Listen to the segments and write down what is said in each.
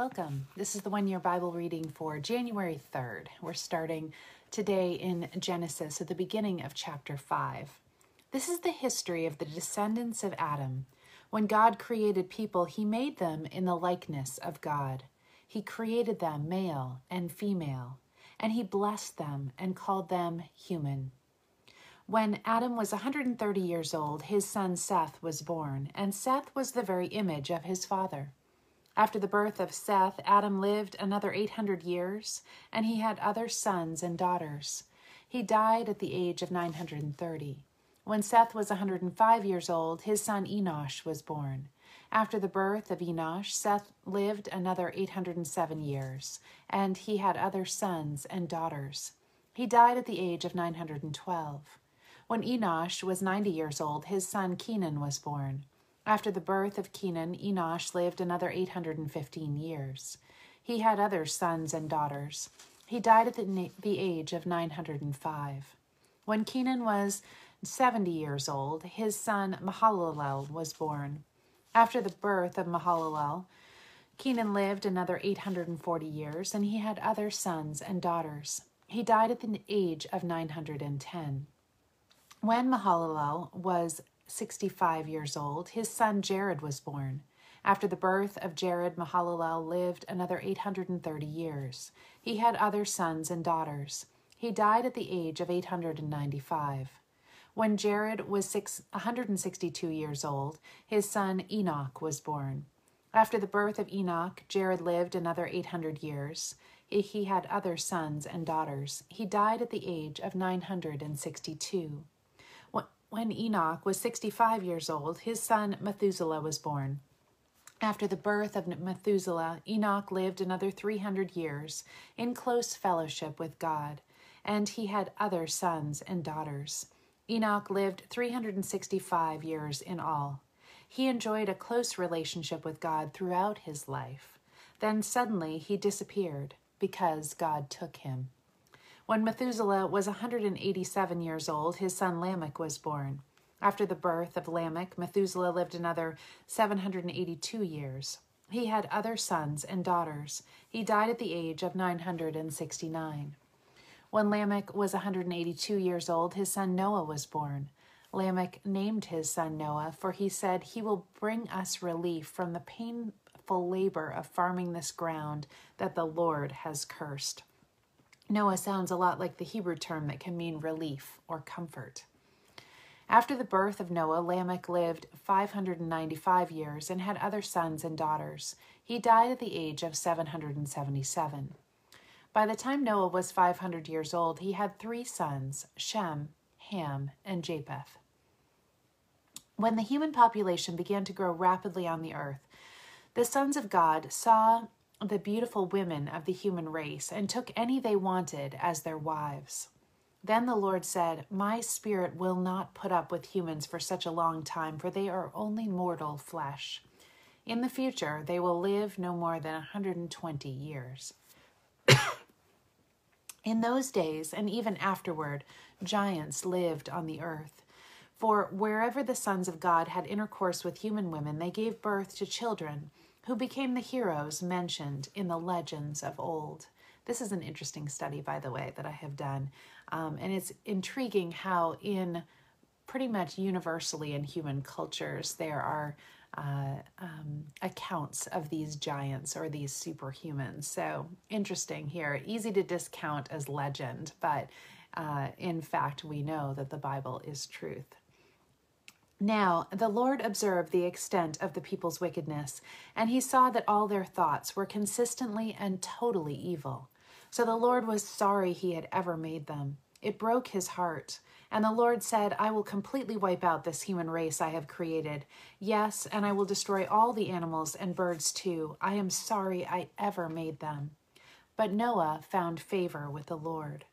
Welcome. This is the one year Bible reading for January 3rd. We're starting today in Genesis at the beginning of chapter 5. This is the history of the descendants of Adam. When God created people, he made them in the likeness of God. He created them male and female, and he blessed them and called them human. When Adam was 130 years old, his son Seth was born, and Seth was the very image of his father. After the birth of Seth, Adam lived another 800 years, and he had other sons and daughters. He died at the age of 930. When Seth was 105 years old, his son Enosh was born. After the birth of Enosh, Seth lived another 807 years, and he had other sons and daughters. He died at the age of 912. When Enosh was 90 years old, his son Kenan was born. After the birth of Kenan, Enosh lived another 815 years. He had other sons and daughters. He died at the, the age of 905. When Kenan was 70 years old, his son Mahalalel was born. After the birth of Mahalalel, Kenan lived another 840 years, and he had other sons and daughters. He died at the age of 910. When Mahalalel was 65 years old, his son Jared was born. After the birth of Jared, Mahalalel lived another 830 years. He had other sons and daughters. He died at the age of 895. When Jared was six, 162 years old, his son Enoch was born. After the birth of Enoch, Jared lived another 800 years. He had other sons and daughters. He died at the age of 962. When Enoch was 65 years old, his son Methuselah was born. After the birth of Methuselah, Enoch lived another 300 years in close fellowship with God, and he had other sons and daughters. Enoch lived 365 years in all. He enjoyed a close relationship with God throughout his life. Then suddenly he disappeared because God took him. When Methuselah was 187 years old, his son Lamech was born. After the birth of Lamech, Methuselah lived another 782 years. He had other sons and daughters. He died at the age of 969. When Lamech was 182 years old, his son Noah was born. Lamech named his son Noah, for he said, He will bring us relief from the painful labor of farming this ground that the Lord has cursed. Noah sounds a lot like the Hebrew term that can mean relief or comfort. After the birth of Noah, Lamech lived 595 years and had other sons and daughters. He died at the age of 777. By the time Noah was 500 years old, he had three sons Shem, Ham, and Japheth. When the human population began to grow rapidly on the earth, the sons of God saw the beautiful women of the human race and took any they wanted as their wives. Then the Lord said, My spirit will not put up with humans for such a long time, for they are only mortal flesh. In the future, they will live no more than a 120 years. In those days, and even afterward, giants lived on the earth. For wherever the sons of God had intercourse with human women, they gave birth to children who became the heroes mentioned in the legends of old. This is an interesting study, by the way, that I have done. Um, and it's intriguing how, in pretty much universally in human cultures, there are uh, um, accounts of these giants or these superhumans. So interesting here. Easy to discount as legend, but uh, in fact, we know that the Bible is truth. Now the Lord observed the extent of the people's wickedness, and he saw that all their thoughts were consistently and totally evil. So the Lord was sorry he had ever made them. It broke his heart. And the Lord said, I will completely wipe out this human race I have created. Yes, and I will destroy all the animals and birds too. I am sorry I ever made them. But Noah found favor with the Lord.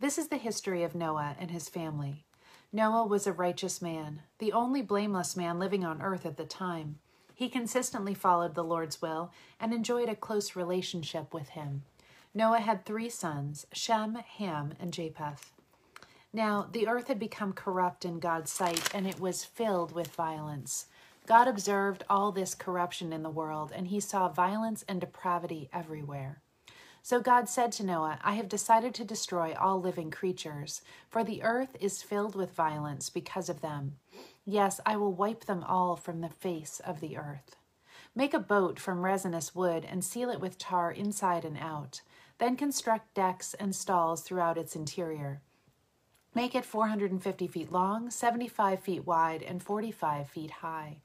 This is the history of Noah and his family. Noah was a righteous man, the only blameless man living on earth at the time. He consistently followed the Lord's will and enjoyed a close relationship with him. Noah had three sons Shem, Ham, and Japheth. Now the earth had become corrupt in God's sight, and it was filled with violence. God observed all this corruption in the world, and he saw violence and depravity everywhere. So God said to Noah, I have decided to destroy all living creatures, for the earth is filled with violence because of them. Yes, I will wipe them all from the face of the earth. Make a boat from resinous wood and seal it with tar inside and out. Then construct decks and stalls throughout its interior. Make it 450 feet long, 75 feet wide, and 45 feet high.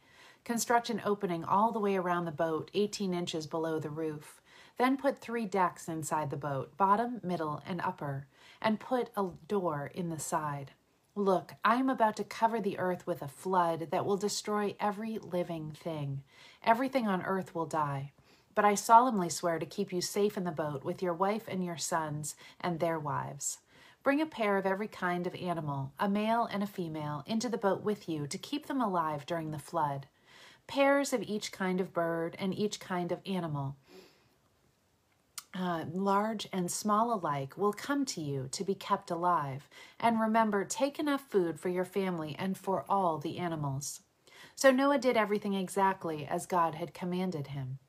Construct an opening all the way around the boat, 18 inches below the roof. Then put three decks inside the boat, bottom, middle, and upper, and put a door in the side. Look, I am about to cover the earth with a flood that will destroy every living thing. Everything on earth will die. But I solemnly swear to keep you safe in the boat with your wife and your sons and their wives. Bring a pair of every kind of animal, a male and a female, into the boat with you to keep them alive during the flood. Pairs of each kind of bird and each kind of animal uh, large and small alike, will come to you to be kept alive. And remember, take enough food for your family and for all the animals. So Noah did everything exactly as God had commanded him.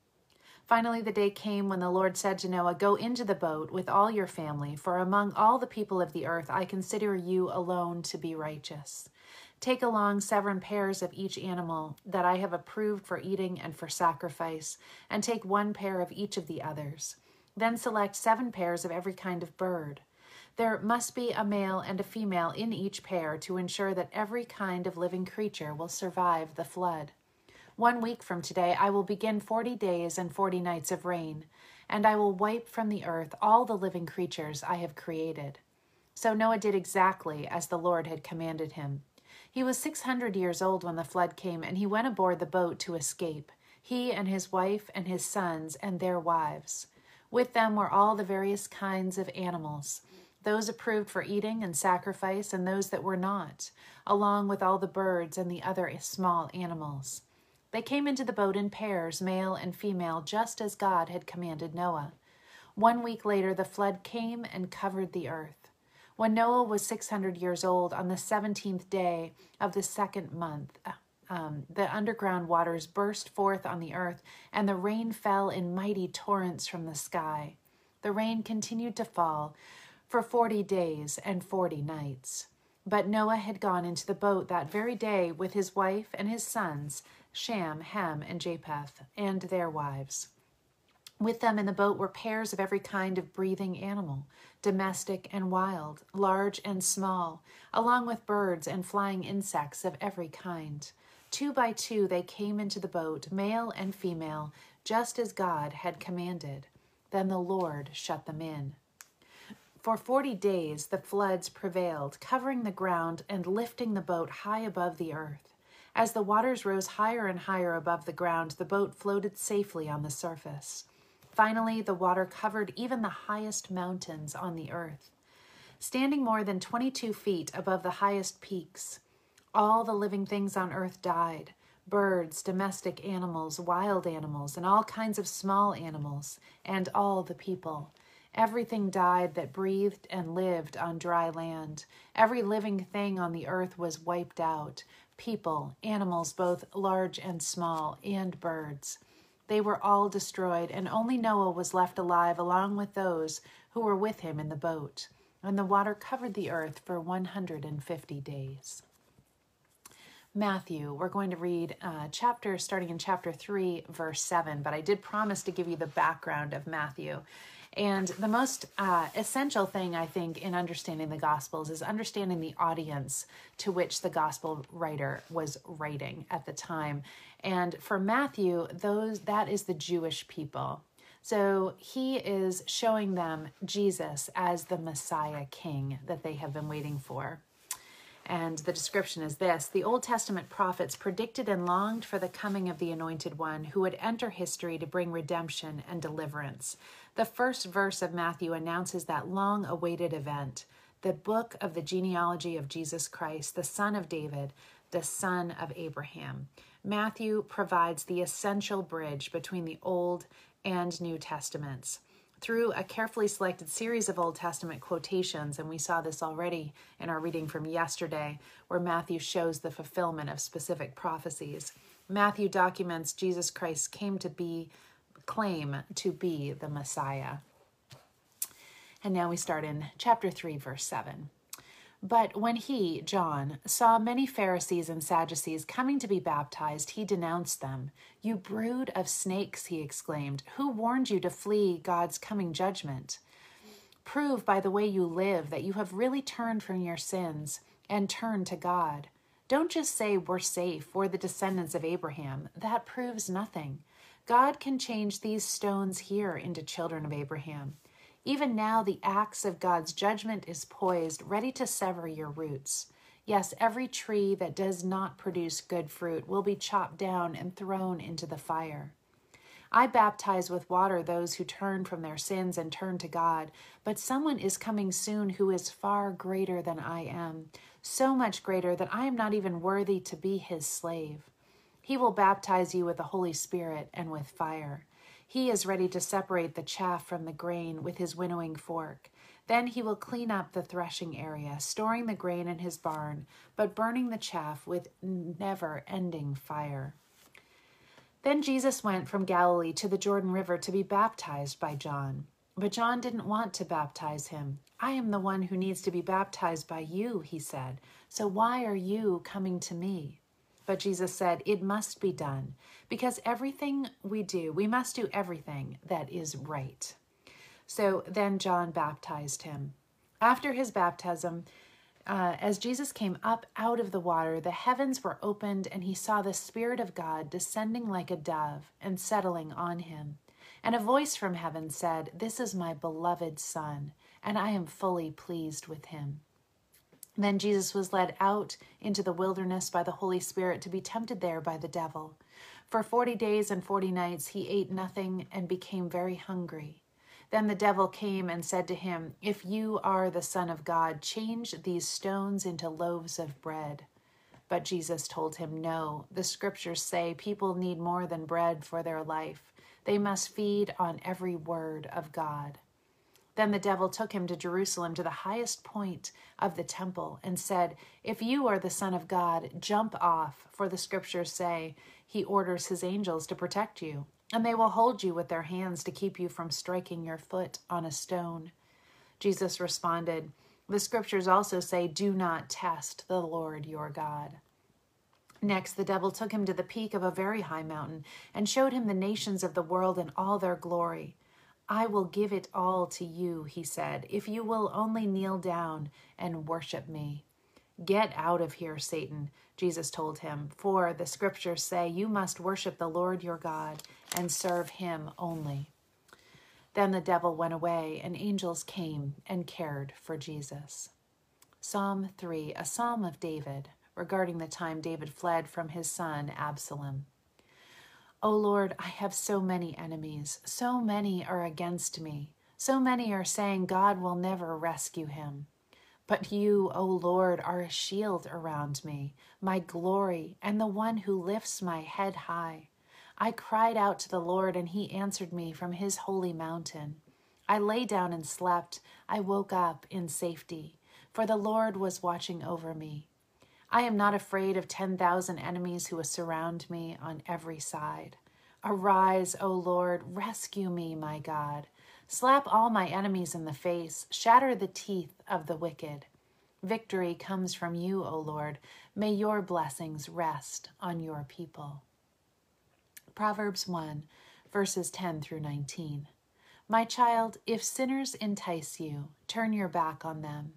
Finally, the day came when the Lord said to Noah, Go into the boat with all your family, for among all the people of the earth I consider you alone to be righteous. Take along seven pairs of each animal that I have approved for eating and for sacrifice, and take one pair of each of the others. Then select seven pairs of every kind of bird. There must be a male and a female in each pair to ensure that every kind of living creature will survive the flood. One week from today, I will begin 40 days and 40 nights of rain, and I will wipe from the earth all the living creatures I have created. So Noah did exactly as the Lord had commanded him. He was 600 years old when the flood came, and he went aboard the boat to escape, he and his wife and his sons and their wives. With them were all the various kinds of animals, those approved for eating and sacrifice, and those that were not, along with all the birds and the other small animals. They came into the boat in pairs, male and female, just as God had commanded Noah. One week later, the flood came and covered the earth. When Noah was 600 years old, on the 17th day of the second month, um, the underground waters burst forth on the earth, and the rain fell in mighty torrents from the sky. The rain continued to fall for forty days and forty nights. But Noah had gone into the boat that very day with his wife and his sons, Shem, Ham, and Japheth, and their wives. With them in the boat were pairs of every kind of breathing animal, domestic and wild, large and small, along with birds and flying insects of every kind. Two by two they came into the boat, male and female, just as God had commanded. Then the Lord shut them in. For forty days the floods prevailed, covering the ground and lifting the boat high above the earth. As the waters rose higher and higher above the ground, the boat floated safely on the surface. Finally, the water covered even the highest mountains on the earth. Standing more than 22 feet above the highest peaks, all the living things on earth died birds, domestic animals, wild animals, and all kinds of small animals, and all the people. Everything died that breathed and lived on dry land. Every living thing on the earth was wiped out people, animals, both large and small, and birds. They were all destroyed, and only Noah was left alive along with those who were with him in the boat. And the water covered the earth for 150 days. Matthew. We're going to read uh, chapter starting in chapter 3, verse 7, but I did promise to give you the background of Matthew. And the most uh, essential thing, I think, in understanding the Gospels is understanding the audience to which the Gospel writer was writing at the time. And for Matthew, those that is the Jewish people. So he is showing them Jesus as the Messiah King that they have been waiting for. And the description is this The Old Testament prophets predicted and longed for the coming of the Anointed One who would enter history to bring redemption and deliverance. The first verse of Matthew announces that long awaited event. the book of the genealogy of Jesus Christ, the son of David, the son of Abraham. Matthew provides the essential bridge between the Old and New Testaments through a carefully selected series of Old Testament quotations, and we saw this already in our reading from yesterday, where Matthew shows the fulfillment of specific prophecies. Matthew documents Jesus Christ came to be, claim to be the Messiah. And now we start in chapter 3, verse 7. But when he, John, saw many Pharisees and Sadducees coming to be baptized, he denounced them. You brood of snakes, he exclaimed. Who warned you to flee God's coming judgment? Prove by the way you live that you have really turned from your sins and turned to God. Don't just say we're safe, we're the descendants of Abraham. That proves nothing. God can change these stones here into children of Abraham. Even now, the axe of God's judgment is poised, ready to sever your roots. Yes, every tree that does not produce good fruit will be chopped down and thrown into the fire. I baptize with water those who turn from their sins and turn to God, but someone is coming soon who is far greater than I am, so much greater that I am not even worthy to be his slave. He will baptize you with the Holy Spirit and with fire. He is ready to separate the chaff from the grain with his winnowing fork. Then he will clean up the threshing area, storing the grain in his barn, but burning the chaff with never ending fire. Then Jesus went from Galilee to the Jordan River to be baptized by John. But John didn't want to baptize him. I am the one who needs to be baptized by you, he said. So why are you coming to me? But Jesus said, It must be done, because everything we do, we must do everything that is right. So then John baptized him. After his baptism, uh, as Jesus came up out of the water, the heavens were opened, and he saw the Spirit of God descending like a dove and settling on him. And a voice from heaven said, This is my beloved Son, and I am fully pleased with him. Then Jesus was led out into the wilderness by the Holy Spirit to be tempted there by the devil. For forty days and forty nights he ate nothing and became very hungry. Then the devil came and said to him, If you are the Son of God, change these stones into loaves of bread. But Jesus told him, No, the scriptures say people need more than bread for their life. They must feed on every word of God. Then the devil took him to Jerusalem to the highest point of the temple and said, If you are the Son of God, jump off, for the scriptures say he orders his angels to protect you, and they will hold you with their hands to keep you from striking your foot on a stone. Jesus responded, The scriptures also say, Do not test the Lord your God. Next, the devil took him to the peak of a very high mountain and showed him the nations of the world in all their glory. I will give it all to you, he said, if you will only kneel down and worship me. Get out of here, Satan, Jesus told him, for the scriptures say you must worship the Lord your God and serve him only. Then the devil went away, and angels came and cared for Jesus. Psalm 3, a psalm of David, regarding the time David fled from his son Absalom. O oh Lord, I have so many enemies. So many are against me. So many are saying God will never rescue him. But you, O Lord, are a shield around me, my glory, and the one who lifts my head high. I cried out to the Lord, and he answered me from his holy mountain. I lay down and slept. I woke up in safety, for the Lord was watching over me. I am not afraid of 10,000 enemies who surround me on every side. Arise, O Lord, rescue me, my God. Slap all my enemies in the face, shatter the teeth of the wicked. Victory comes from you, O Lord. May your blessings rest on your people. Proverbs 1, verses 10 through 19. My child, if sinners entice you, turn your back on them.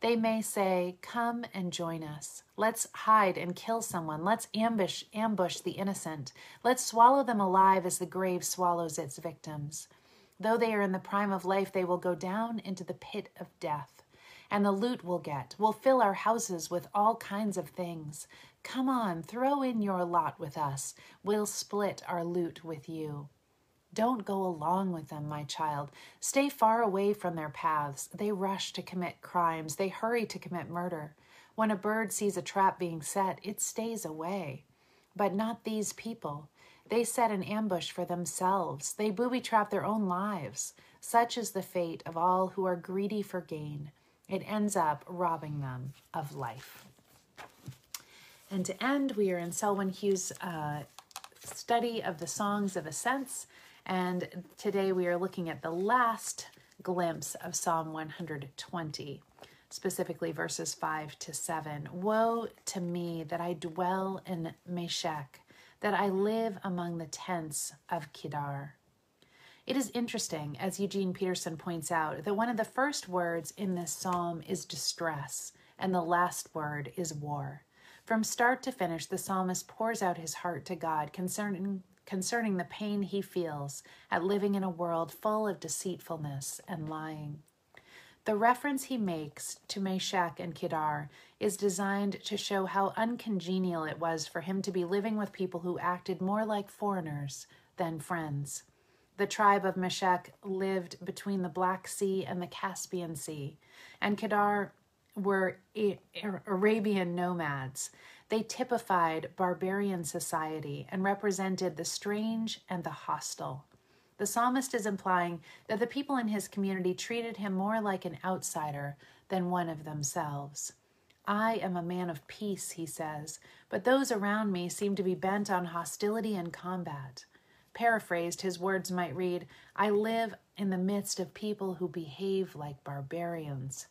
They may say, Come and join us. Let's hide and kill someone. Let's ambush, ambush the innocent. Let's swallow them alive as the grave swallows its victims. Though they are in the prime of life, they will go down into the pit of death. And the loot we'll get will fill our houses with all kinds of things. Come on, throw in your lot with us. We'll split our loot with you. Don't go along with them, my child. Stay far away from their paths. They rush to commit crimes, they hurry to commit murder. When a bird sees a trap being set, it stays away. But not these people. They set an ambush for themselves. They booby trap their own lives. Such is the fate of all who are greedy for gain. It ends up robbing them of life. And to end, we are in Selwyn Hughes' uh, study of the Songs of Ascents. And today we are looking at the last glimpse of Psalm 120, specifically verses 5 to 7. Woe to me that I dwell in Meshech, that I live among the tents of Kedar. It is interesting, as Eugene Peterson points out, that one of the first words in this psalm is distress, and the last word is war. From start to finish, the psalmist pours out his heart to God concerning, concerning the pain he feels at living in a world full of deceitfulness and lying. The reference he makes to Meshech and Kedar is designed to show how uncongenial it was for him to be living with people who acted more like foreigners than friends. The tribe of Meshech lived between the Black Sea and the Caspian Sea, and Kedar were Arabian nomads. They typified barbarian society and represented the strange and the hostile. The psalmist is implying that the people in his community treated him more like an outsider than one of themselves. I am a man of peace, he says, but those around me seem to be bent on hostility and combat. Paraphrased, his words might read I live in the midst of people who behave like barbarians.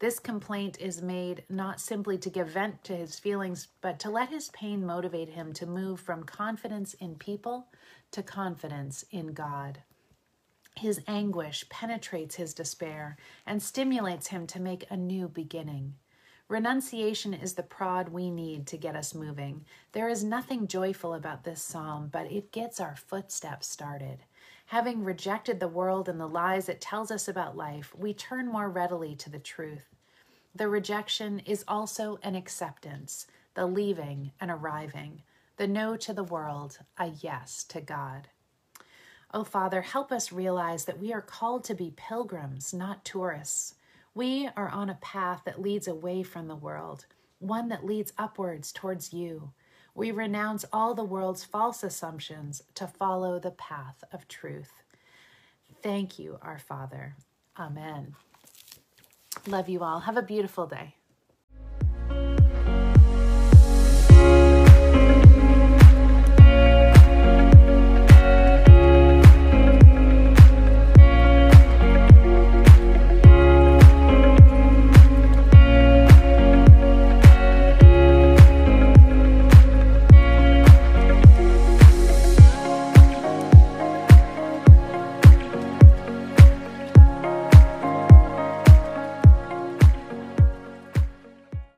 This complaint is made not simply to give vent to his feelings, but to let his pain motivate him to move from confidence in people to confidence in God. His anguish penetrates his despair and stimulates him to make a new beginning. Renunciation is the prod we need to get us moving. There is nothing joyful about this psalm, but it gets our footsteps started. Having rejected the world and the lies it tells us about life, we turn more readily to the truth. The rejection is also an acceptance, the leaving and arriving, the no to the world, a yes to God. Oh, Father, help us realize that we are called to be pilgrims, not tourists. We are on a path that leads away from the world, one that leads upwards towards you. We renounce all the world's false assumptions to follow the path of truth. Thank you, our Father. Amen. Love you all. Have a beautiful day.